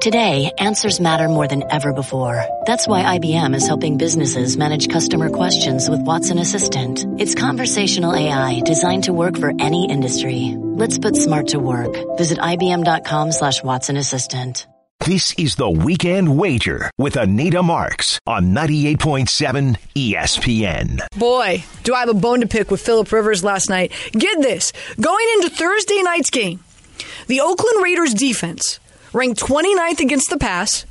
Today, answers matter more than ever before. That's why IBM is helping businesses manage customer questions with Watson Assistant. It's conversational AI designed to work for any industry. Let's put smart to work. Visit IBM.com slash Watson Assistant. This is the Weekend Wager with Anita Marks on 98.7 ESPN. Boy, do I have a bone to pick with Philip Rivers last night. Get this. Going into Thursday night's game, the Oakland Raiders defense ranked 29th against the pass,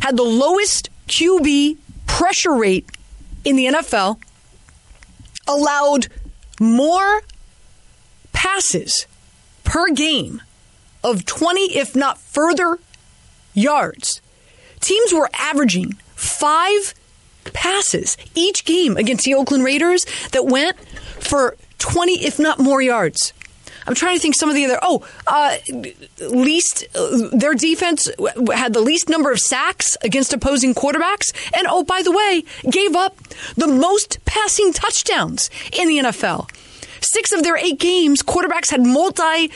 had the lowest QB pressure rate in the NFL, allowed more passes per game of 20, if not further, yards. Teams were averaging five passes each game against the Oakland Raiders that went for 20, if not more yards. I'm trying to think some of the other. Oh, uh, least uh, their defense had the least number of sacks against opposing quarterbacks, and oh, by the way, gave up the most passing touchdowns in the NFL. Six of their eight games, quarterbacks had multi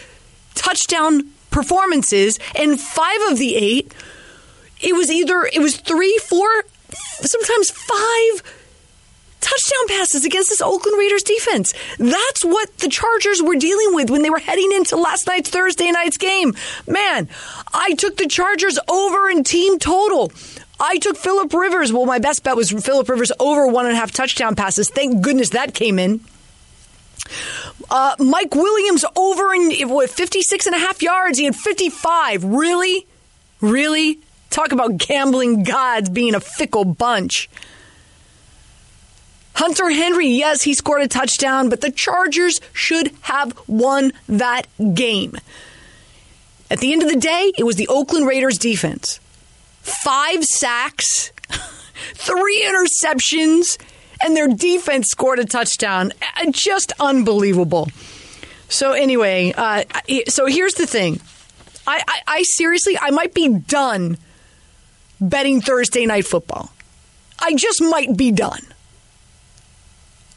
touchdown performances, and five of the eight, it was either it was three, four, sometimes five touchdown passes against this Oakland Raiders defense. That's what the Chargers were dealing with when they were heading into last night's Thursday night's game. Man, I took the Chargers over in team total. I took Philip Rivers. Well, my best bet was Philip Rivers over one and a half touchdown passes. Thank goodness that came in. Uh, Mike Williams over in what, 56 and a half yards. He had 55. Really? Really? Talk about gambling gods being a fickle bunch. Hunter Henry, yes, he scored a touchdown, but the Chargers should have won that game. At the end of the day, it was the Oakland Raiders defense. Five sacks, three interceptions, and their defense scored a touchdown. Uh, just unbelievable. So, anyway, uh, so here's the thing. I, I, I seriously, I might be done betting Thursday night football. I just might be done.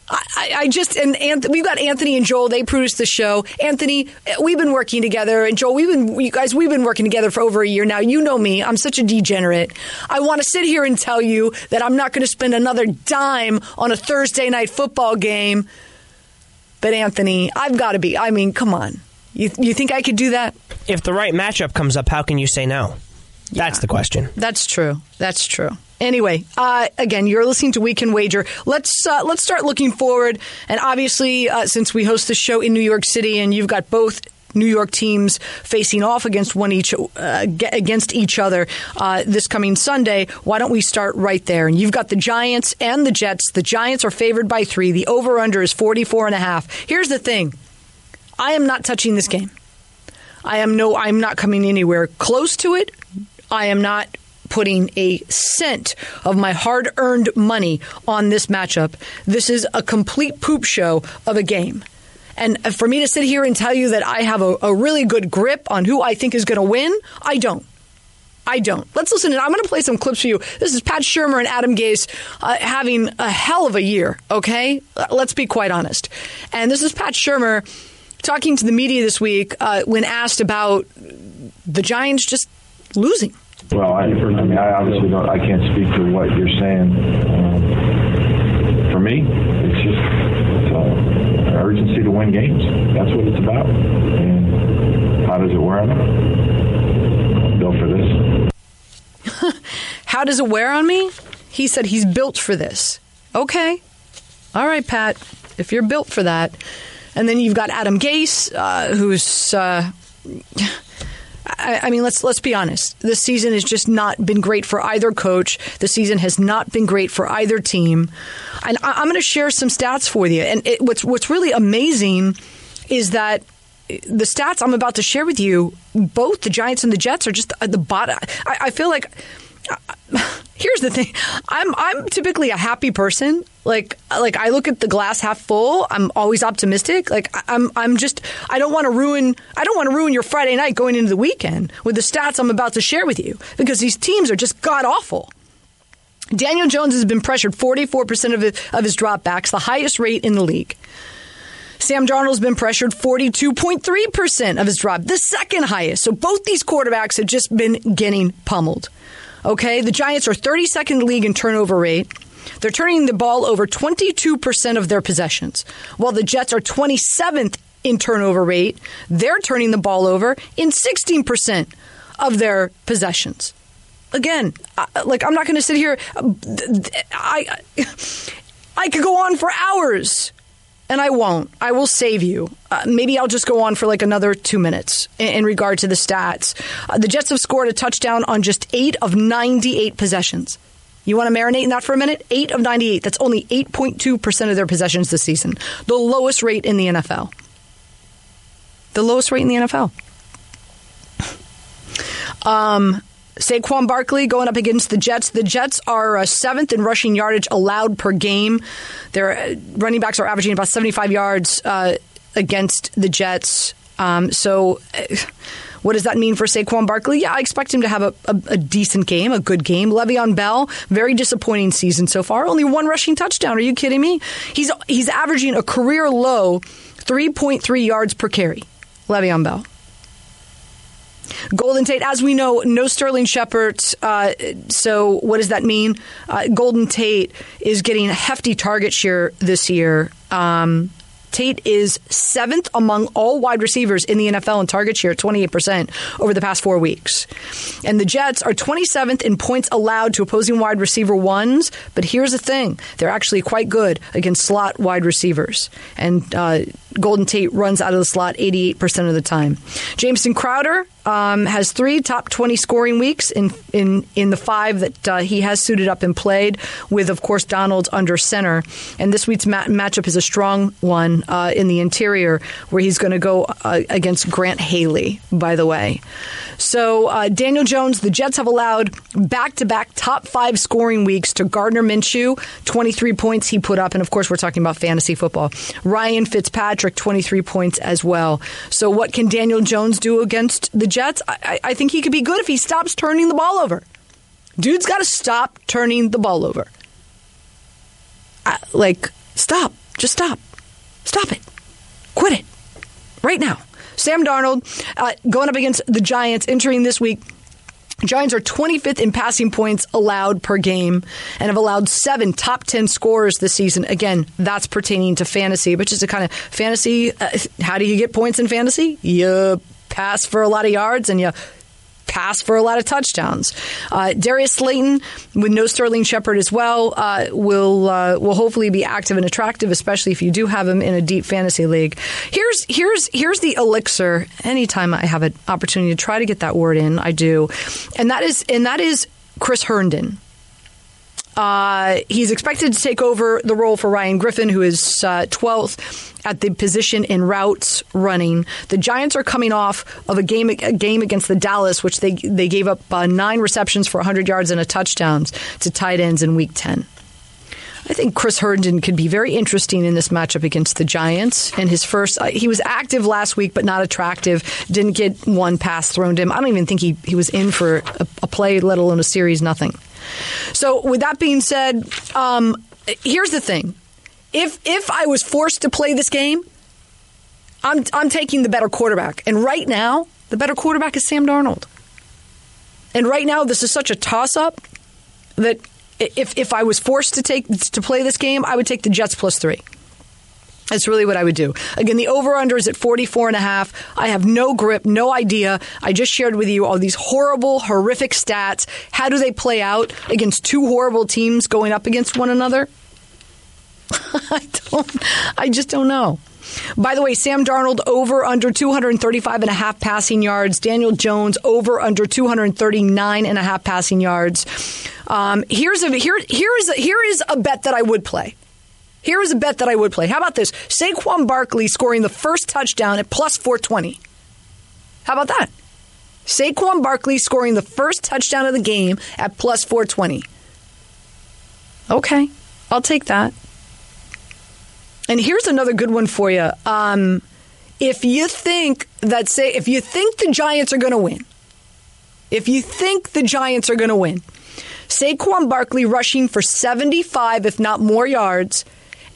I, I, just and Anthony, we've got Anthony and Joel. They produced the show. Anthony, we've been working together, and Joel, we've been you guys, we've been working together for over a year now. You know me; I'm such a degenerate. I want to sit here and tell you that I'm not going to spend another dime on a Thursday night football game. But Anthony, I've got to be. I mean, come on. You you think I could do that? If the right matchup comes up, how can you say no? That's the question. That's true. That's true. Anyway, uh, again, you're listening to Weekend Wager. Let's uh, let's start looking forward. And obviously, uh, since we host the show in New York City, and you've got both New York teams facing off against one each uh, against each other uh, this coming Sunday. Why don't we start right there? And you've got the Giants and the Jets. The Giants are favored by three. The over under is 44 and a half. Here's the thing: I am not touching this game. I am no. I'm not coming anywhere close to it. I am not putting a cent of my hard earned money on this matchup. This is a complete poop show of a game. And for me to sit here and tell you that I have a, a really good grip on who I think is going to win, I don't. I don't. Let's listen. I'm going to play some clips for you. This is Pat Shurmur and Adam Gase uh, having a hell of a year, okay? Let's be quite honest. And this is Pat Shurmur talking to the media this week uh, when asked about the Giants just losing. Well, I, I mean, I obviously don't. I can't speak to what you're saying. Um, for me, it's just it's, uh, urgency to win games. That's what it's about. And how does it wear on me? Built for this. how does it wear on me? He said he's built for this. Okay, all right, Pat. If you're built for that, and then you've got Adam Gase, uh, who's. Uh, I, I, mean, let's let's be honest. This season has just not been great for either coach. The season has not been great for either team. And I, am going to share some stats for you. And it, what's what's really amazing is that the stats I'm about to share with you, both the Giants and the Jets are just at the bottom. I, I feel like here's the thing i'm i'm typically a happy person like like i look at the glass half full i'm always optimistic like i'm i'm just i don't want to ruin i don't want to ruin your friday night going into the weekend with the stats i'm about to share with you because these teams are just god awful Daniel Jones has been pressured 44% of his, of his dropbacks, the highest rate in the league. Sam Darnold's been pressured 42.3% of his drop, the second highest. So both these quarterbacks have just been getting pummeled. Okay, the Giants are 32nd league in turnover rate. They're turning the ball over 22% of their possessions, while the Jets are 27th in turnover rate. They're turning the ball over in 16% of their possessions. Again, like I'm not going to sit here. Uh, I I could go on for hours, and I won't. I will save you. Uh, maybe I'll just go on for like another two minutes in, in regard to the stats. Uh, the Jets have scored a touchdown on just eight of 98 possessions. You want to marinate in that for a minute? 8 of 98. That's only 8.2% of their possessions this season. The lowest rate in the NFL. The lowest rate in the NFL. Um, Saquon Barkley going up against the Jets. The Jets are uh, seventh in rushing yardage allowed per game. Their uh, running backs are averaging about 75 yards uh, against the Jets. Um, so, uh, what does that mean for Saquon Barkley? Yeah, I expect him to have a, a, a, decent game, a good game. Le'Veon Bell, very disappointing season so far. Only one rushing touchdown. Are you kidding me? He's he's averaging a career low 3.3 yards per carry. Le'Veon Bell. Golden Tate, as we know, no Sterling Shepard. Uh, so, what does that mean? Uh, Golden Tate is getting a hefty target share this year. Um, Tate is seventh among all wide receivers in the NFL in target share, 28% over the past four weeks. And the Jets are 27th in points allowed to opposing wide receiver ones. But here's the thing they're actually quite good against slot wide receivers. And uh, Golden Tate runs out of the slot 88% of the time. Jamison Crowder um, has three top 20 scoring weeks in in, in the five that uh, he has suited up and played, with, of course, Darnold under center. And this week's ma- matchup is a strong one uh, in the interior, where he's going to go uh, against Grant Haley, by the way. So, uh, Daniel Jones, the Jets have allowed back to back top five scoring weeks to Gardner Minshew, 23 points he put up. And, of course, we're talking about fantasy football. Ryan Fitzpatrick, 23 points as well. So, what can Daniel Jones do against the Jets, I, I think he could be good if he stops turning the ball over. Dude's got to stop turning the ball over. I, like, stop. Just stop. Stop it. Quit it. Right now. Sam Darnold uh, going up against the Giants entering this week. Giants are 25th in passing points allowed per game and have allowed seven top 10 scorers this season. Again, that's pertaining to fantasy, which is a kind of fantasy. Uh, how do you get points in fantasy? You pass for a lot of yards and you pass for a lot of touchdowns. Uh, Darius Slayton, with no Sterling Shepard as well, uh, will uh, will hopefully be active and attractive, especially if you do have him in a deep fantasy league. Here's here's here's the elixir. Anytime I have an opportunity to try to get that word in, I do, and that is and that is Chris Herndon. Uh, he's expected to take over the role for Ryan Griffin, who is uh, 12th at the position in routes running. The Giants are coming off of a game a game against the Dallas, which they they gave up uh, nine receptions for 100 yards and a touchdowns to tight ends in Week 10. I think Chris Herndon could be very interesting in this matchup against the Giants. And his first, uh, he was active last week, but not attractive. Didn't get one pass thrown to him. I don't even think he, he was in for a, a play, let alone a series, nothing. So, with that being said, um, here's the thing: if if I was forced to play this game, I'm I'm taking the better quarterback, and right now the better quarterback is Sam Darnold. And right now, this is such a toss up that if if I was forced to take to play this game, I would take the Jets plus three. That's really what I would do. Again, the over under is at 44 and a half. I have no grip, no idea. I just shared with you all these horrible, horrific stats. How do they play out against two horrible teams going up against one another? I don't I just don't know. By the way, Sam Darnold over under 235 and a half passing yards. Daniel Jones over under 239 and a half passing yards. Um, here's a here here is a, here is a bet that I would play. Here is a bet that I would play. How about this? Saquon Barkley scoring the first touchdown at plus 420. How about that? Saquon Barkley scoring the first touchdown of the game at plus 420. Okay, I'll take that. And here's another good one for you. Um, if you think that, say, if you think the Giants are going to win, if you think the Giants are going to win, Saquon Barkley rushing for 75, if not more yards,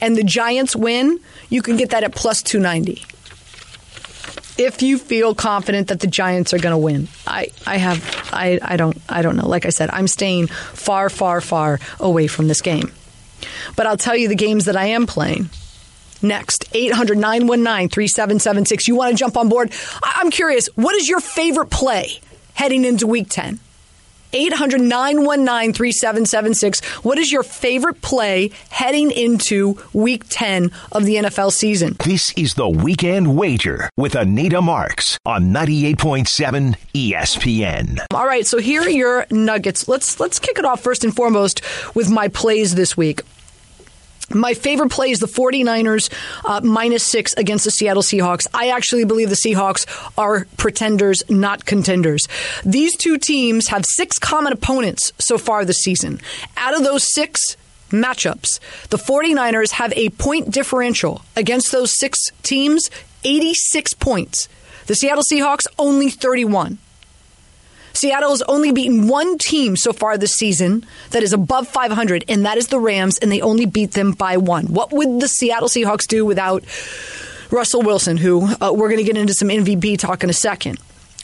and the Giants win, you can get that at plus 290. If you feel confident that the Giants are going to win, I, I have I, I don't I don't know. Like I said, I'm staying far far far away from this game. But I'll tell you the games that I am playing. Next, 800 919 3776. You want to jump on board? I'm curious, what is your favorite play heading into week 10? 800 919 3776. What is your favorite play heading into week 10 of the NFL season? This is the Weekend Wager with Anita Marks on 98.7 ESPN. All right, so here are your nuggets. Let's let's kick it off first and foremost with my plays this week. My favorite play is the 49ers uh, minus six against the Seattle Seahawks. I actually believe the Seahawks are pretenders, not contenders. These two teams have six common opponents so far this season. Out of those six matchups, the 49ers have a point differential against those six teams 86 points. The Seattle Seahawks only 31. Seattle has only beaten one team so far this season that is above 500, and that is the Rams, and they only beat them by one. What would the Seattle Seahawks do without Russell Wilson, who uh, we're going to get into some MVP talk in a second?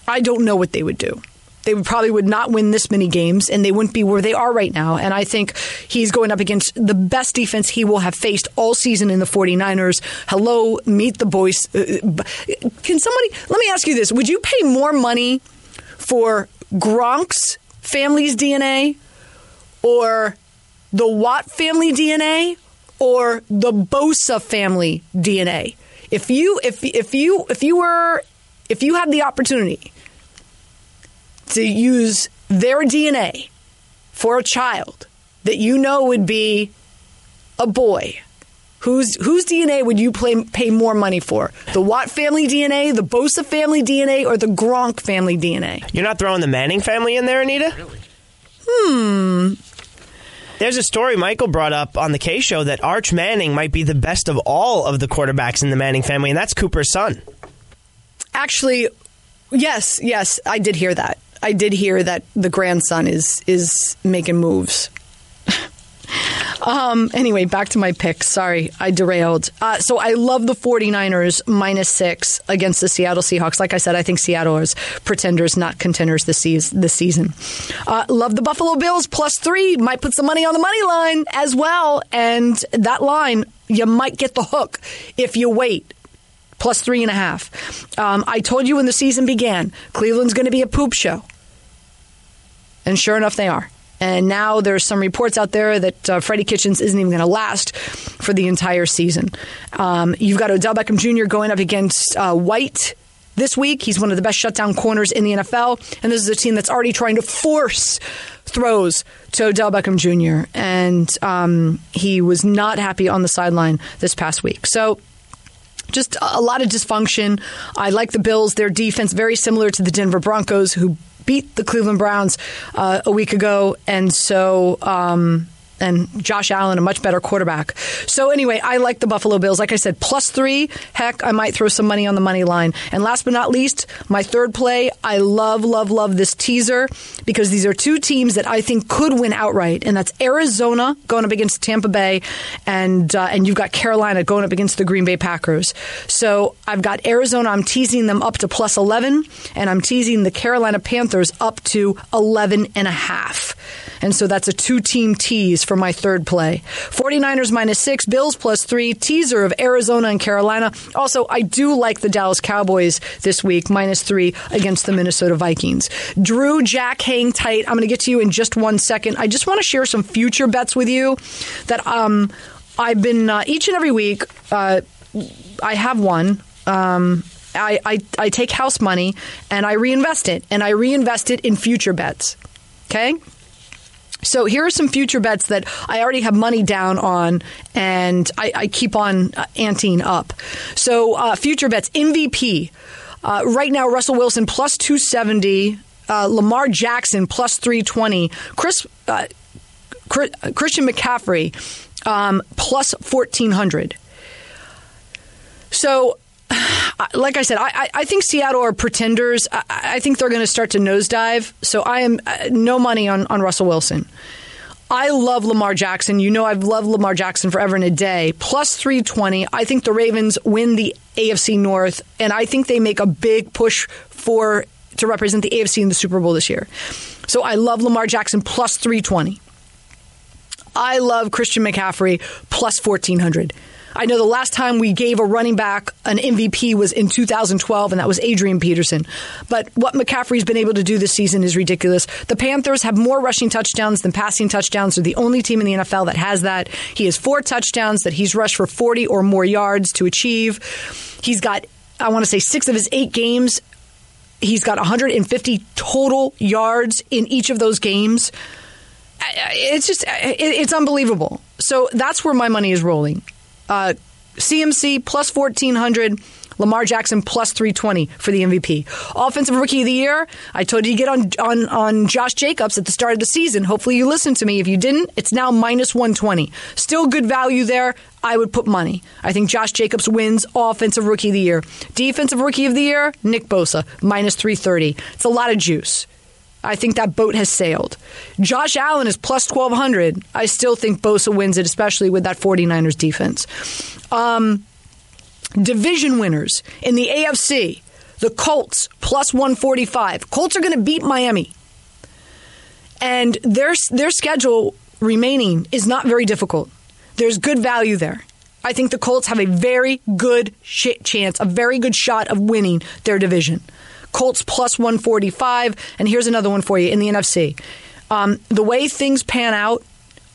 I don't know what they would do. They would probably would not win this many games, and they wouldn't be where they are right now. And I think he's going up against the best defense he will have faced all season in the 49ers. Hello, meet the boys. Uh, Can somebody, let me ask you this. Would you pay more money for Gronk's family's DNA or the Watt family DNA or the Bosa family DNA. If you if if you if you were if you had the opportunity to use their DNA for a child that you know would be a boy, whose whose DNA would you play, pay more money for? The Watt family DNA, the Bosa family DNA, or the Gronk family DNA? You're not throwing the Manning family in there, Anita? Really? Hmm. There's a story Michael brought up on the K show that Arch Manning might be the best of all of the quarterbacks in the Manning family, and that's Cooper's son. Actually, yes, yes, I did hear that. I did hear that the grandson is is making moves. Um, anyway, back to my picks. Sorry, I derailed. Uh, so I love the 49ers minus six against the Seattle Seahawks. Like I said, I think Seattle is pretenders, not contenders this, seas- this season. Uh, love the Buffalo Bills plus three. Might put some money on the money line as well. And that line, you might get the hook if you wait plus three and a half. Um, I told you when the season began, Cleveland's going to be a poop show. And sure enough, they are. And now there's some reports out there that uh, Freddie Kitchens isn't even going to last for the entire season. Um, you've got Odell Beckham Jr. going up against uh, White this week. He's one of the best shutdown corners in the NFL. And this is a team that's already trying to force throws to Odell Beckham Jr. And um, he was not happy on the sideline this past week. So just a lot of dysfunction. I like the Bills. Their defense very similar to the Denver Broncos, who beat the Cleveland Browns uh, a week ago, and so. Um, and Josh Allen, a much better quarterback. So anyway, I like the Buffalo Bills. Like I said, plus three. Heck, I might throw some money on the money line. And last but not least, my third play. I love, love, love this teaser because these are two teams that I think could win outright, and that's Arizona going up against Tampa Bay, and uh, and you've got Carolina going up against the Green Bay Packers. So I've got Arizona. I'm teasing them up to plus eleven, and I'm teasing the Carolina Panthers up to eleven and a half. And so that's a two team tease for my third play. 49ers minus six, Bills plus three, teaser of Arizona and Carolina. Also, I do like the Dallas Cowboys this week, minus three against the Minnesota Vikings. Drew, Jack, hang tight. I'm going to get to you in just one second. I just want to share some future bets with you that um, I've been uh, each and every week. Uh, I have one. Um, I, I, I take house money and I reinvest it, and I reinvest it in future bets. Okay? So here are some future bets that I already have money down on, and I, I keep on uh, anteing up. So uh, future bets MVP. Uh, right now, Russell Wilson plus 270, uh, Lamar Jackson plus 320, Chris, uh, Christian McCaffrey um, plus 1400. So like I said, I, I think Seattle are pretenders. I, I think they're going to start to nosedive. So I am uh, no money on, on Russell Wilson. I love Lamar Jackson. You know I've loved Lamar Jackson forever and a day. Plus 320. I think the Ravens win the AFC North, and I think they make a big push for to represent the AFC in the Super Bowl this year. So I love Lamar Jackson plus 320. I love Christian McCaffrey plus 1400. I know the last time we gave a running back an MVP was in 2012, and that was Adrian Peterson. But what McCaffrey's been able to do this season is ridiculous. The Panthers have more rushing touchdowns than passing touchdowns. They're the only team in the NFL that has that. He has four touchdowns that he's rushed for 40 or more yards to achieve. He's got, I want to say, six of his eight games. He's got 150 total yards in each of those games it's just it's unbelievable. So that's where my money is rolling. Uh, CMC plus 1400. Lamar Jackson plus 320 for the MVP. Offensive Rookie of the Year, I told you to get on, on, on Josh Jacobs at the start of the season. Hopefully you listened to me. If you didn't, it's now minus 120. Still good value there. I would put money. I think Josh Jacobs wins Offensive Rookie of the Year. Defensive Rookie of the Year, Nick Bosa, minus 330. It's a lot of juice. I think that boat has sailed. Josh Allen is plus 1,200. I still think Bosa wins it, especially with that 49ers defense. Um, division winners in the AFC, the Colts plus 145. Colts are going to beat Miami. And their, their schedule remaining is not very difficult. There's good value there. I think the Colts have a very good chance, a very good shot of winning their division. Colts plus 145. And here's another one for you in the NFC. Um, the way things pan out,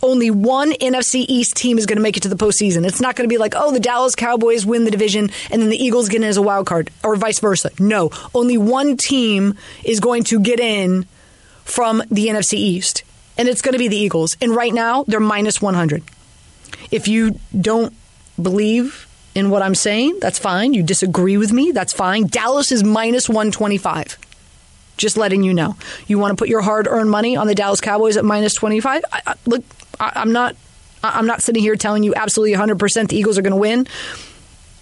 only one NFC East team is going to make it to the postseason. It's not going to be like, oh, the Dallas Cowboys win the division and then the Eagles get in as a wild card, or vice versa. No, only one team is going to get in from the NFC East, and it's going to be the Eagles. And right now, they're minus 100. If you don't believe in what I'm saying, that's fine. You disagree with me, that's fine. Dallas is minus 125. Just letting you know. You want to put your hard earned money on the Dallas Cowboys at minus 25? I, I, look, I, I'm not. I'm not sitting here telling you absolutely 100% the Eagles are going to win,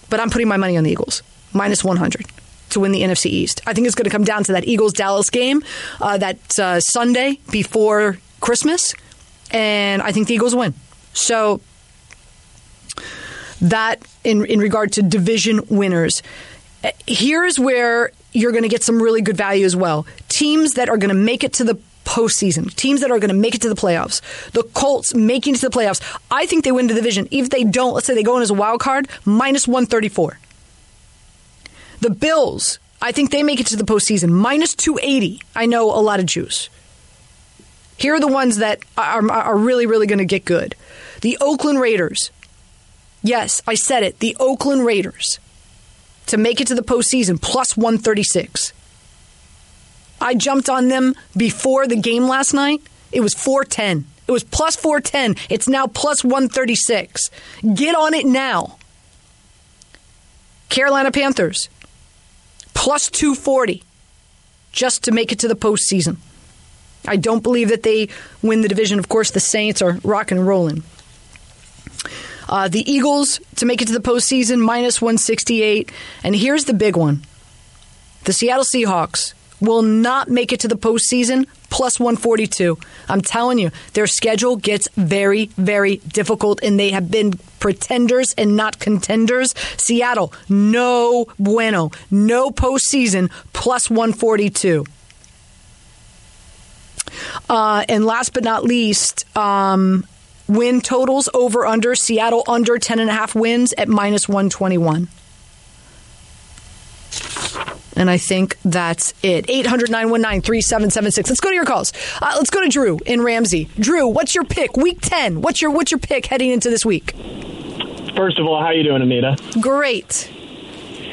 but I'm putting my money on the Eagles, minus 100 to win the NFC East. I think it's going to come down to that Eagles Dallas game uh, that uh, Sunday before Christmas, and I think the Eagles win. So that in in regard to division winners. Here's where you're going to get some really good value as well. Teams that are going to make it to the postseason, teams that are going to make it to the playoffs. The Colts making it to the playoffs. I think they win the division. If they don't, let's say they go in as a wild card, minus 134. The Bills, I think they make it to the postseason, minus 280. I know a lot of juice. Here are the ones that are, are really, really going to get good. The Oakland Raiders, Yes, I said it. The Oakland Raiders to make it to the postseason plus 136. I jumped on them before the game last night. It was 410. It was plus 410. It's now plus 136. Get on it now. Carolina Panthers plus 240 just to make it to the postseason. I don't believe that they win the division. Of course, the Saints are rocking and rolling. Uh, the Eagles to make it to the postseason, minus 168. And here's the big one the Seattle Seahawks will not make it to the postseason, plus 142. I'm telling you, their schedule gets very, very difficult, and they have been pretenders and not contenders. Seattle, no bueno, no postseason, plus 142. Uh, and last but not least, um, Win totals over under Seattle under 10 and a half wins at minus 121. And I think that's it. 800 919 3776. Let's go to your calls. Uh, let's go to Drew in Ramsey. Drew, what's your pick? Week 10. What's your what's your pick heading into this week? First of all, how are you doing, Anita? Great.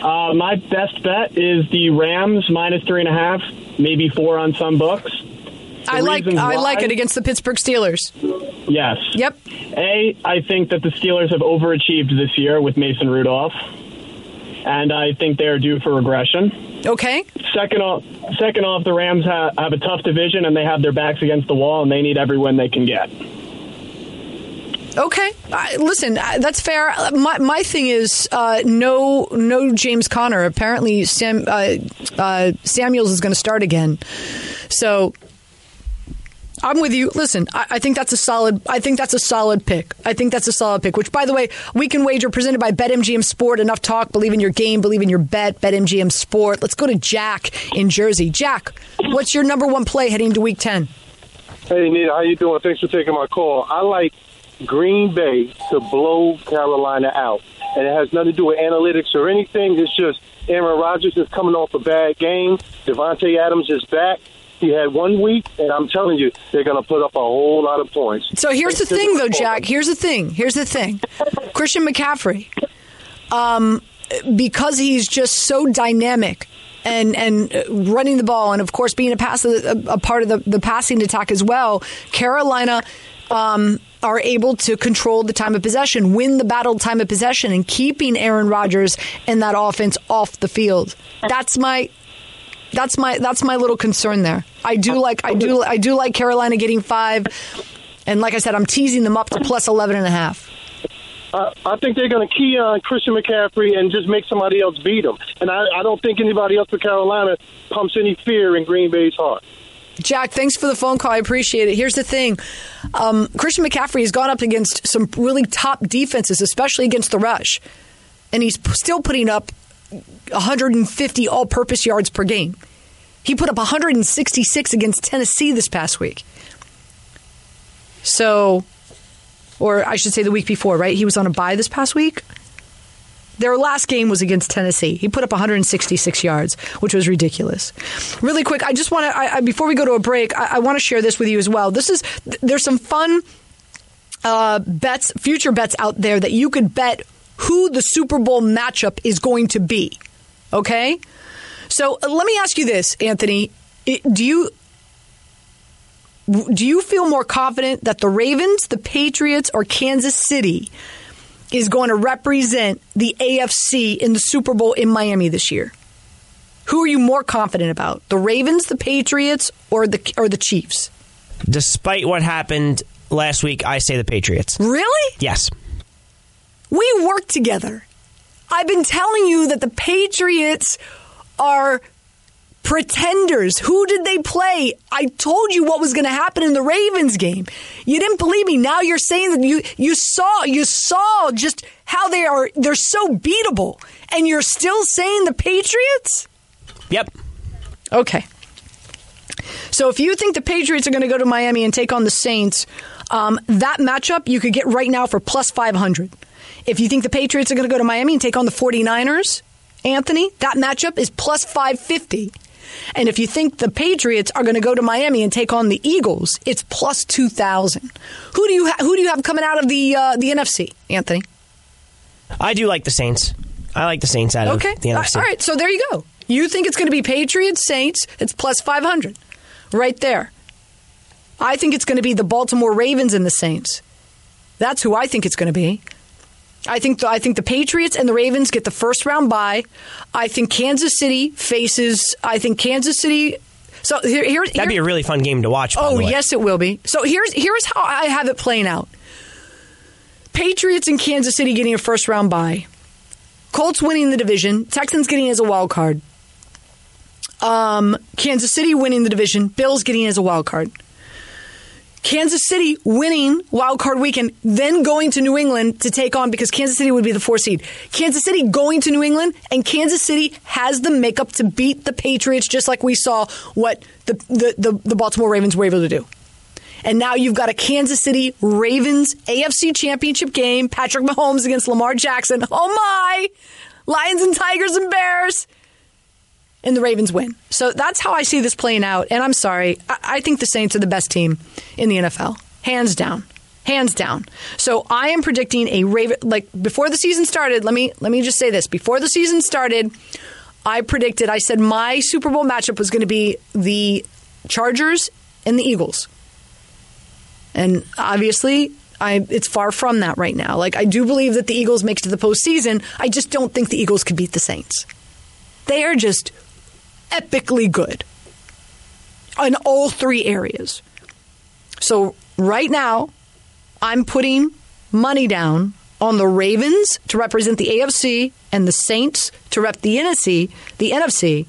Uh, my best bet is the Rams minus three and a half, maybe four on some books. I like I like it against the Pittsburgh Steelers. Yes. Yep. A, I think that the Steelers have overachieved this year with Mason Rudolph, and I think they are due for regression. Okay. Second off, second off, the Rams have, have a tough division, and they have their backs against the wall, and they need every win they can get. Okay, uh, listen, uh, that's fair. My, my thing is uh, no no James Conner. Apparently, Sam uh, uh, Samuels is going to start again, so I'm with you. Listen, I, I, think that's a solid. I think that's a solid pick. I think that's a solid pick. Which, by the way, Weekend Wager presented by BetMGM Sport. Enough talk. Believe in your game. Believe in your bet. BetMGM Sport. Let's go to Jack in Jersey. Jack, what's your number one play heading to Week Ten? Hey, Nita, how you doing? Thanks for taking my call. I like Green Bay to blow Carolina out, and it has nothing to do with analytics or anything. It's just Aaron Rodgers is coming off a bad game. Davante Adams is back. He had one week, and I'm telling you, they're going to put up a whole lot of points. So here's the thing, though, Jack. Here's the thing. Here's the thing. Christian McCaffrey, um, because he's just so dynamic and and running the ball, and of course being a pass a, a part of the, the passing attack as well. Carolina. Um, are able to control the time of possession, win the battle time of possession, and keeping Aaron Rodgers and that offense off the field. That's my that's my that's my little concern there. I do like I do I do like Carolina getting five, and like I said, I'm teasing them up to plus eleven and a half. Uh, I think they're going to key on Christian McCaffrey and just make somebody else beat him. And I, I don't think anybody else for Carolina pumps any fear in Green Bay's heart. Jack, thanks for the phone call. I appreciate it. Here's the thing um, Christian McCaffrey has gone up against some really top defenses, especially against the rush. And he's still putting up 150 all purpose yards per game. He put up 166 against Tennessee this past week. So, or I should say the week before, right? He was on a bye this past week. Their last game was against Tennessee. He put up 166 yards, which was ridiculous. Really quick, I just want to, before we go to a break, I, I want to share this with you as well. This is, there's some fun uh, bets, future bets out there that you could bet who the Super Bowl matchup is going to be. Okay? So uh, let me ask you this, Anthony. Do you do you feel more confident that the Ravens, the Patriots, or Kansas City is going to represent the AFC in the Super Bowl in Miami this year? Who are you more confident about? The Ravens, the Patriots, or the or the Chiefs? Despite what happened last week, I say the Patriots. Really? Yes. We work together. I've been telling you that the Patriots are pretenders. Who did they play? I told you what was going to happen in the Ravens game. You didn't believe me. Now you're saying that you you saw you saw just how they are they're so beatable and you're still saying the Patriots? Yep. Okay. So if you think the Patriots are going to go to Miami and take on the Saints, um, that matchup you could get right now for plus 500. If you think the Patriots are going to go to Miami and take on the 49ers, Anthony, that matchup is plus 550. And if you think the Patriots are going to go to Miami and take on the Eagles, it's plus 2000. Who do you ha- who do you have coming out of the uh, the NFC, Anthony? I do like the Saints. I like the Saints out okay. of the NFC. All right, so there you go. You think it's going to be Patriots Saints, it's plus 500. Right there. I think it's going to be the Baltimore Ravens and the Saints. That's who I think it's going to be. I think the, I think the Patriots and the Ravens get the first round bye. I think Kansas City faces. I think Kansas City. So here, here that'd be a really fun game to watch. oh yes, it will be. So here's here's how I have it playing out. Patriots and Kansas City getting a first round bye. Colts winning the division. Texans getting as a wild card. Um, Kansas City winning the division. Bills getting as a wild card. Kansas City winning wild card weekend, then going to New England to take on because Kansas City would be the four seed. Kansas City going to New England, and Kansas City has the makeup to beat the Patriots, just like we saw what the the, the, the Baltimore Ravens were able to do. And now you've got a Kansas City Ravens AFC Championship game. Patrick Mahomes against Lamar Jackson. Oh my! Lions and Tigers and Bears and the Ravens win. So that's how I see this playing out. And I'm sorry, I, I think the Saints are the best team in the NFL, hands down, hands down. So I am predicting a Raven like before the season started. Let me let me just say this: before the season started, I predicted. I said my Super Bowl matchup was going to be the Chargers and the Eagles, and obviously. I, it's far from that right now. Like I do believe that the Eagles make it to the postseason. I just don't think the Eagles could beat the Saints. They are just epically good in all three areas. So right now, I'm putting money down on the Ravens to represent the AFC and the Saints to rep the NFC, the NFC.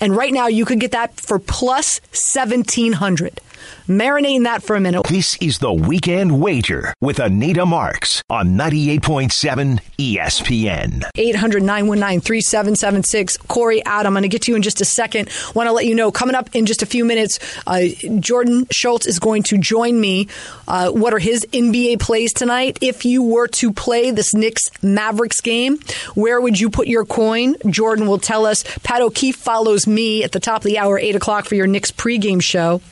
And right now you could get that for plus 1700. Marinate in that for a minute. This is the Weekend Wager with Anita Marks on 98.7 ESPN. 800 919 3776. Corey, Adam, I'm going to get to you in just a second. Want to let you know, coming up in just a few minutes, uh, Jordan Schultz is going to join me. Uh, what are his NBA plays tonight? If you were to play this Knicks Mavericks game, where would you put your coin? Jordan will tell us. Pat O'Keefe follows me at the top of the hour, 8 o'clock, for your Knicks pregame show.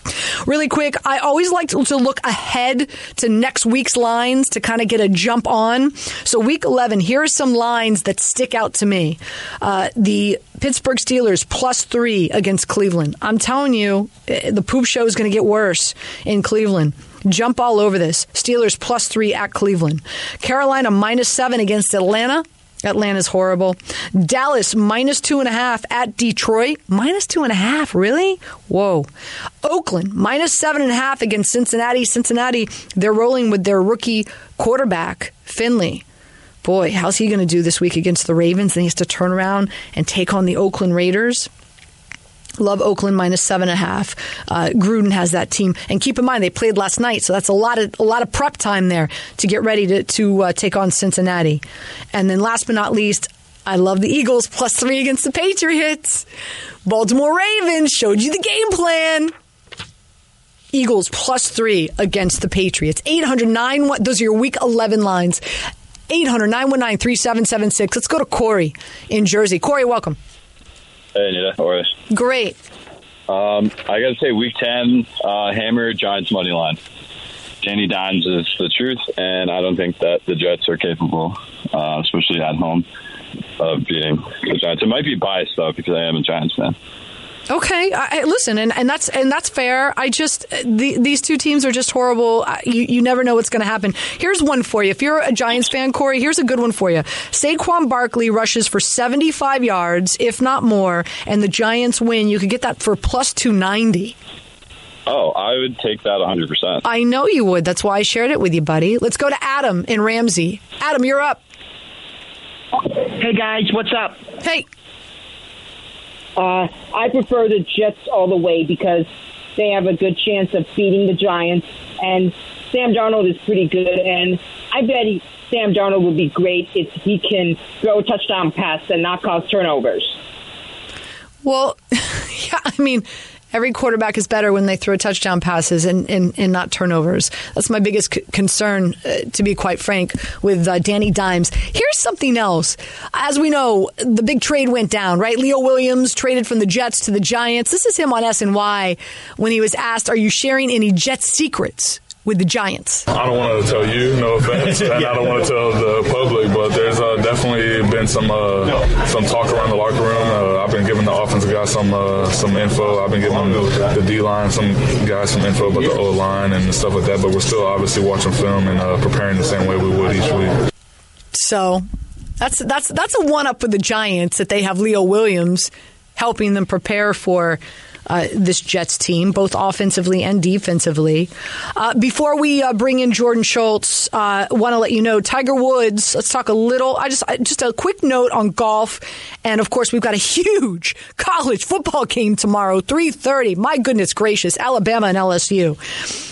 Really quick, I always like to, to look ahead to next week's lines to kind of get a jump on. So, week 11, here are some lines that stick out to me. Uh, the Pittsburgh Steelers plus three against Cleveland. I'm telling you, eh, the poop show is going to get worse in Cleveland. Jump all over this. Steelers plus three at Cleveland. Carolina minus seven against Atlanta. Atlanta's horrible. Dallas minus two and a half at Detroit. Minus two and a half, really? Whoa. Oakland minus seven and a half against Cincinnati. Cincinnati, they're rolling with their rookie quarterback, Finley. Boy, how's he going to do this week against the Ravens? Then he has to turn around and take on the Oakland Raiders. Love Oakland minus seven and a half. Uh, Gruden has that team, and keep in mind they played last night, so that's a lot of a lot of prep time there to get ready to to uh, take on Cincinnati. And then last but not least, I love the Eagles plus three against the Patriots. Baltimore Ravens showed you the game plan. Eagles plus three against the Patriots. 809, what, those are your week 11 lines. 800 919 3776. Let's go to Corey in Jersey. Corey, welcome. Hey, Anita. How are you? Great. Um, I got to say, week 10, uh, Hammer Giants money line. Danny Dimes is the truth, and I don't think that the Jets are capable, uh, especially at home, of beating the Giants. It might be biased, though, because I am a Giants fan. Okay, I, I- listen, and, and that's and that's fair. I just uh, the, these two teams are just horrible. I- You you never know what's going to happen. Here's one for you. If you're a Giants fan, Corey, here's a good one for you. Saquon Barkley rushes for 75 yards, if not more, and the Giants win. You could get that for plus 290. Oh, I would take that 100%. I know you would. That's why I shared it with you, buddy. Let's go to Adam in Ramsey. Adam, you're up. Hey guys, what's up? Hey. Uh, I prefer the Jets all the way because they have a good chance of beating the Giants, and Sam Darnold is pretty good, and I bet he, Sam Darnold would be great if he can throw a touchdown pass and not cause turnovers. Well, yeah, I mean, every quarterback is better when they throw touchdown passes and, and, and not turnovers. That's my biggest c- concern, uh, to be quite frank, with uh, Danny Dimes. Here's something else. As we know, the big trade went down, right? Leo Williams traded from the Jets to the Giants. This is him on SNY when he was asked, Are you sharing any Jets secrets? With the Giants. I don't want to tell you, no offense, and I don't want to tell the public, but there's uh, definitely been some uh, some talk around the locker room. Uh, been giving the offensive guys some uh, some info. I've been giving the D line some guys some info about the O line and stuff like that. But we're still obviously watching film and uh, preparing the same way we would each week. So that's that's that's a one up with the Giants that they have Leo Williams helping them prepare for uh, this Jets team, both offensively and defensively. Uh, before we uh, bring in Jordan Schultz, uh, want to let you know Tiger Woods. Let's talk a little. I just just a quick note on golf, and of course we've got a huge college football game tomorrow, three thirty. My goodness gracious, Alabama and LSU.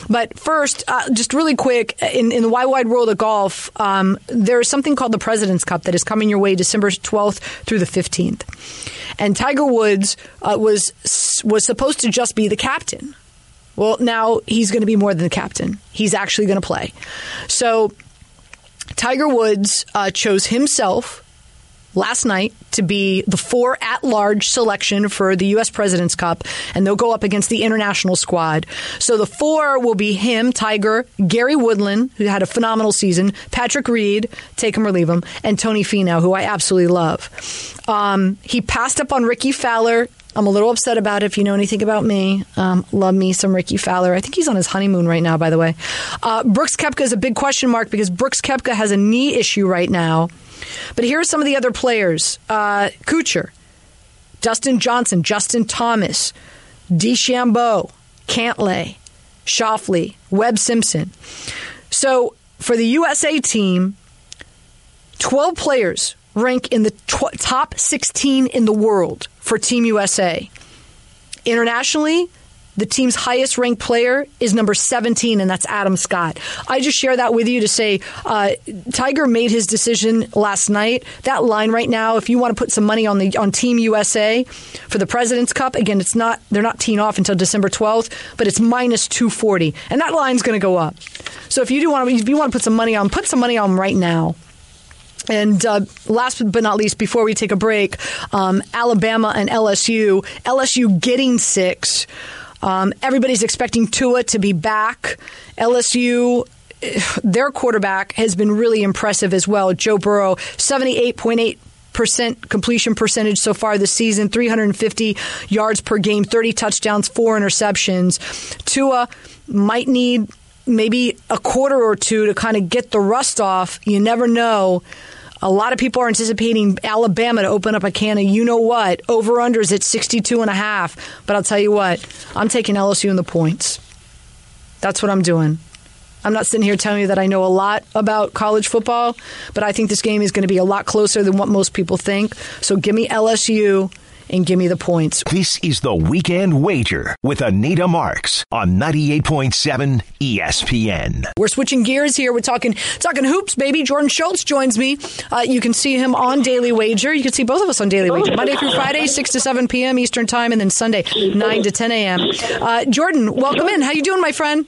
But first, uh, just really quick, in, in the wide, wide world of golf, um, there is something called the President's Cup that is coming your way December 12th through the 15th. And Tiger Woods uh, was was supposed to just be the captain. Well, now he's going to be more than the captain. He's actually going to play. So Tiger Woods uh, chose himself last night to be the four at large selection for the U.S. President's Cup, and they'll go up against the international squad. So the four will be him, Tiger, Gary Woodland, who had a phenomenal season, Patrick Reed, take him or leave him, and Tony Finau, who I absolutely love. Um, he passed up on Rickie Fowler. I'm a little upset about it if you know anything about me. Um, love me some Rickie Fowler. I think he's on his honeymoon right now, by the way. Uh, Brooks Koepka is a big question mark because Brooks Koepka has a knee issue right now. But here are some of the other players uh, Kuchar, Dustin Johnson, Justin Thomas, DeChambeau, Cantlay, Schauffele, Webb Simpson. So for the USA team, 12 players rank in the tw- top 16 in the world for Team USA. Internationally, the team's highest ranked player is number 17, and that's Adam Scott. I just share that with you to say uh, Tiger made his decision last night. That line right now, if you want to put some money on the on Team USA for the President's Cup, again, it's not they're not teeing off until December 12th, but it's minus 240, and that line's going to go up. So if you do want to, if you want to put some money on, put some money on right now. And uh, last but not least, before we take a break, um, Alabama and LSU. LSU getting six. Um, everybody's expecting Tua to be back. LSU their quarterback has been really impressive as well. Joe Burrow, 78.8 percent completion percentage so far this season 350 yards per game 30 touchdowns four interceptions tua might need maybe a quarter or two to kind of get the rust off you never know a lot of people are anticipating Alabama to open up a can of you know what. Over unders at 62 and a half. But I'll tell you what, I'm taking LSU in the points. That's what I'm doing. I'm not sitting here telling you that I know a lot about college football, but I think this game is going to be a lot closer than what most people think. So give me LSU and give me the points. This is the Weekend Wager with Anita Marks on 98.7 ESPN. We're switching gears here. We're talking talking hoops, baby. Jordan Schultz joins me. Uh, you can see him on Daily Wager. You can see both of us on Daily Wager. Monday through Friday, 6 to 7 p.m. Eastern Time, and then Sunday, 9 to 10 a.m. Uh, Jordan, welcome in. How you doing, my friend?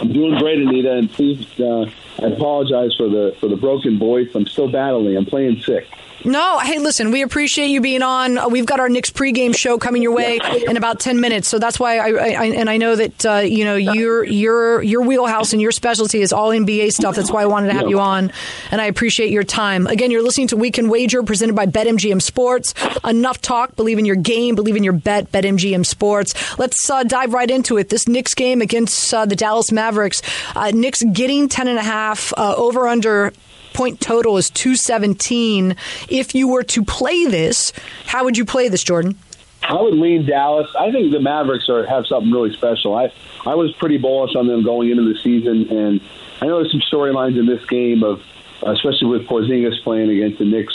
I'm doing great, Anita, and please, uh, I apologize for the for the broken voice. I'm still battling. I'm playing sick. No, hey, listen, we appreciate you being on. Uh, we've got our Knicks pregame show coming your way in about ten minutes, so that's why I, I and I know that uh, you know your your your wheelhouse and your specialty is all NBA stuff. That's why I wanted to have you on, and I appreciate your time. Again, you're listening to Weekend Wager presented by BetMGM Sports. Enough talk. Believe in your game. Believe in your bet. BetMGM Sports. Let's uh, dive right into it. This Knicks game against uh, the Dallas Mavericks. Uh, Knicks getting ten and a half uh, over under point total is 217. If you were to play this, how would you play this, Jordan? I would lean Dallas. I think the Mavericks are have something really special. I I was pretty bullish on them going into the season, and I know there's some storylines in this game of, especially with Porzingis playing against the Knicks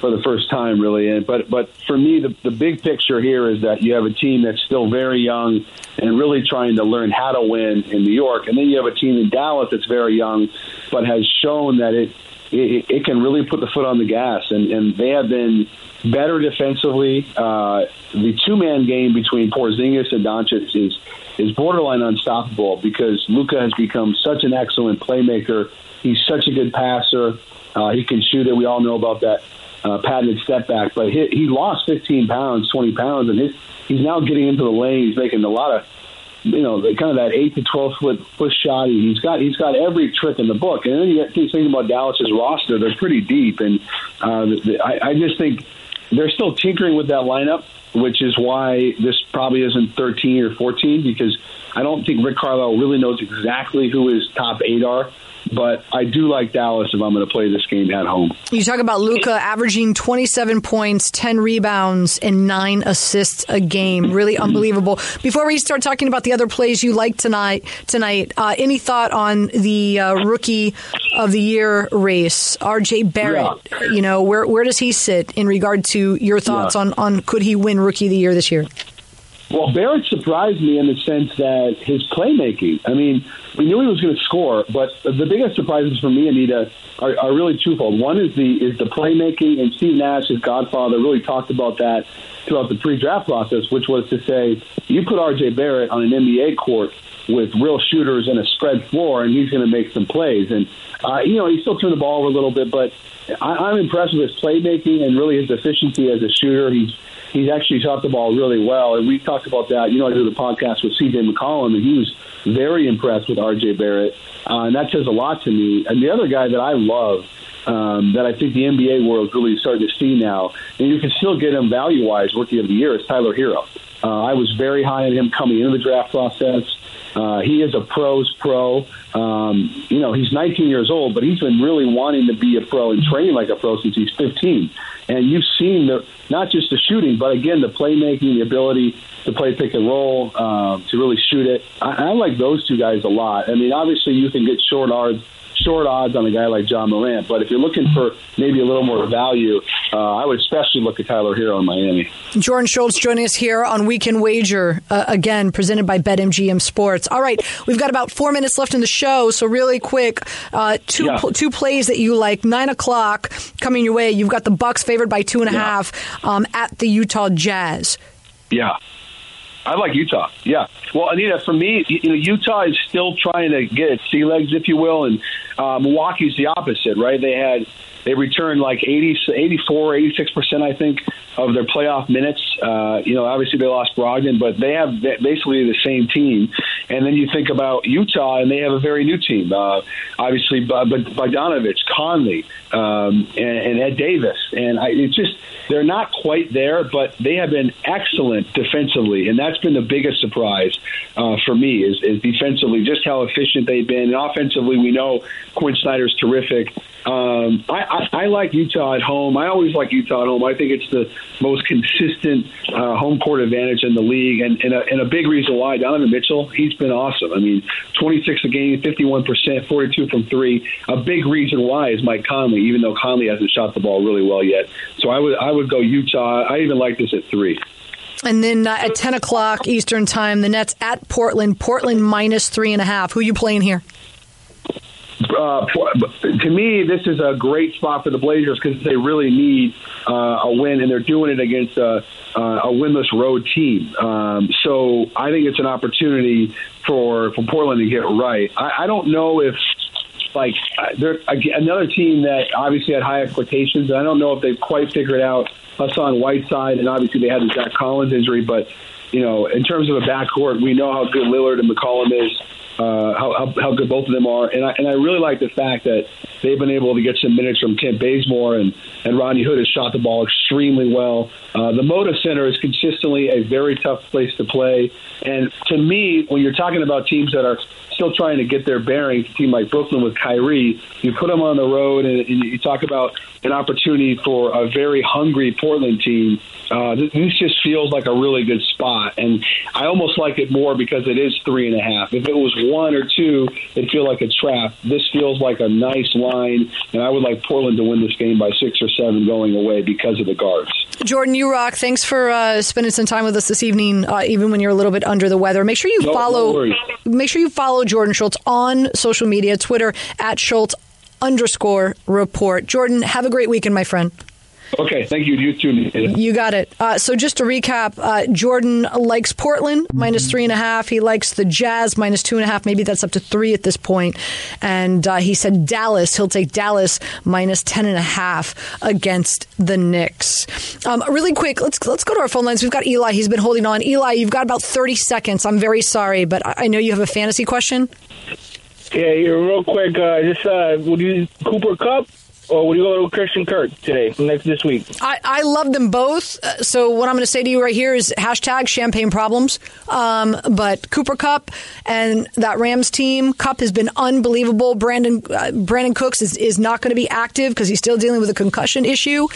for the first time, really. And but but for me, the the big picture here is that you have a team that's still very young and really trying to learn how to win in New York, and then you have a team in Dallas that's very young, but has shown that it it, it can really put the foot on the gas, and, and they have been better defensively. Uh, the two man game between Porzingis and Doncic is is borderline unstoppable because Luka has become such an excellent playmaker. He's such a good passer. Uh, he can shoot it. We all know about that uh, patented step back, but he, he lost 15 pounds, 20 pounds, and his, he's now getting into the lane. He's making a lot of you know, kind of that eight to twelve foot push shot. He's got he's got every trick in the book. And then you thinking about Dallas's roster; they're pretty deep, and uh, the, I, I just think they're still tinkering with that lineup, which is why this probably isn't thirteen or fourteen because I don't think Rick Carlisle really knows exactly who his top eight are but I do like Dallas if I'm going to play this game at home. You talk about Luka averaging 27 points, 10 rebounds, and nine assists a game. Really unbelievable. Before we start talking about the other plays you like tonight, tonight, uh, any thought on the uh, rookie of the year race, R.J. Barrett? Yeah. You know, where where does he sit in regard to your thoughts yeah. on on could he win rookie of the year this year? Well, Barrett surprised me in the sense that his playmaking. I mean, we knew he was going to score, but the biggest surprises for me, Anita, are, are really twofold. One is the is the playmaking, and Steve Nash, his godfather, really talked about that throughout the pre-draft process, which was to say, you put R.J. Barrett on an NBA court with real shooters and a spread floor, and he's going to make some plays. And uh, you know, he still turned the ball over a little bit, but I, I'm impressed with his playmaking and really his efficiency as a shooter. He's he's actually shot the ball really well. And we talked about that. You know, I did the podcast with CJ McCollum, and he was very impressed with RJ Barrett. Uh, and that says a lot to me. And the other guy that I love, um, that I think the NBA world is really starting to see now, and you can still get him value wise, rookie of the year, is Tyler Herro. Uh, I was very high on him coming into the draft process. Uh, he is a pros pro. Um, you know, he's 19 years old, but he's been really wanting to be a pro and training like a pro since he's 15. And you've seen the not just the shooting, but again the playmaking, the ability to play pick and roll, uh, to really shoot it. I, I like those two guys a lot. I mean, obviously you can get short odds short odds on a guy like Ja Morant. But if you're looking for maybe a little more value, uh, I would especially look at Tyler Herro in Miami. Jordan Schultz joining us here on Weekend Wager, uh, again, presented by BetMGM Sports. All right, we've got about four minutes left in the show, so really quick, uh, two Yeah. pl- two plays that you like. Nine o'clock coming your way. You've got the Bucks favored by two and a Yeah. half um, at the Utah Jazz. Yeah. I like Utah. Yeah. Well, Anita, for me, you know, Utah is still trying to get its sea legs, if you will, and uh, Milwaukee's the opposite, right? They had they returned like 80, 84, 86 percent, I think, of their playoff minutes. Uh, you know, obviously they lost Brogdon, but they have basically the same team. And then you think about Utah, and they have a very new team. Uh, obviously, B- B- Bogdanovich, Conley, um, and, and Ed Davis, and I, it's just they're not quite there, but they have been excellent defensively, and that's been the biggest surprise uh, for me is, is defensively just how efficient they've been. And offensively, we know Quin Snyder's terrific. Um, I, I, I like Utah at home. I always like Utah at home. I think it's the most consistent uh, home court advantage in the league, and, and, a, and a big reason why Donovan Mitchell he's been awesome. I mean, 26 a game, 51 percent, 42 from three. A big reason why is Mike Conley, even though Conley hasn't shot the ball really well yet. So I would I would go Utah. I even like this at three. And then uh, at 10 o'clock Eastern Time, the Nets at Portland. Portland minus three and a half. Who are you playing here? Uh, to me, this is a great spot for the Blazers because they really need uh, a win, and they're doing it against a, uh, a winless road team. Um, so I think it's an opportunity for for Portland to get right. I, I don't know if like they're another team that obviously had high expectations. I don't know if they've quite figured out Hassan Whiteside, and obviously they had the Zach Collins injury, but you know, in terms of a backcourt, we know how good Lillard and McCollum is uh, how, how, how good both of them are. And I, and I really like the fact that they've been able to get some minutes from Kent Bazemore and, and Rodney Hood has shot the ball extremely well. Uh, the Moda Center is consistently a very tough place to play. And to me, when you're talking about teams that are still trying to get their bearings, a team like Brooklyn with Kyrie, you put them on the road and, and you talk about an opportunity for a very hungry Portland team. Uh, this, this just feels like a really good spot, and I almost like it more because it is three and a half. If it was one or two, it'd feel like a trap. This feels like a nice line, and I would like Portland to win this game by six or seven going away because of the guards. Jordan, you rock. Thanks for uh, spending some time with us this evening, uh, even when you're a little bit under the weather. Make sure you No- no follow. worries. make sure you follow Jordan Schultz on social media, Twitter at Schultz underscore report. Jordan, have a great weekend, my friend. Okay, thank you. You too. Nita. You got it. Uh, so just to recap, uh, Jordan likes Portland minus three and a half. He likes the Jazz minus two and a half. Maybe that's up to three at this point. And uh, he said Dallas. He'll take Dallas minus ten and a half against the Knicks. Um, really quick, let's let's go to our phone lines. We've got Eli. He's been holding on. Eli, you've got about thirty seconds. I'm very sorry, but I know you have a fantasy question. Yeah, yeah, real quick. Uh, just uh, would you Cooper Kupp or would you go to Christian Kirk today next this week? I, I love them both. Uh, So what I'm going to say to you right here is hashtag champagne problems. Um, but Cooper Kupp and that Rams team, Kupp has been unbelievable. Brandin uh, Brandin Cooks is, is not going to be active because he's still dealing with a concussion issue.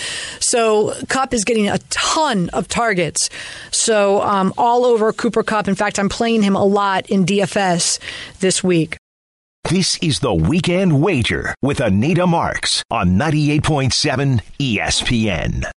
So Kupp is getting a ton of targets. So um, all over Cooper Kupp. In fact, I'm playing him a lot in DFS this week. This is the Weekend Wager with Anita Marks on 98.7 ESPN.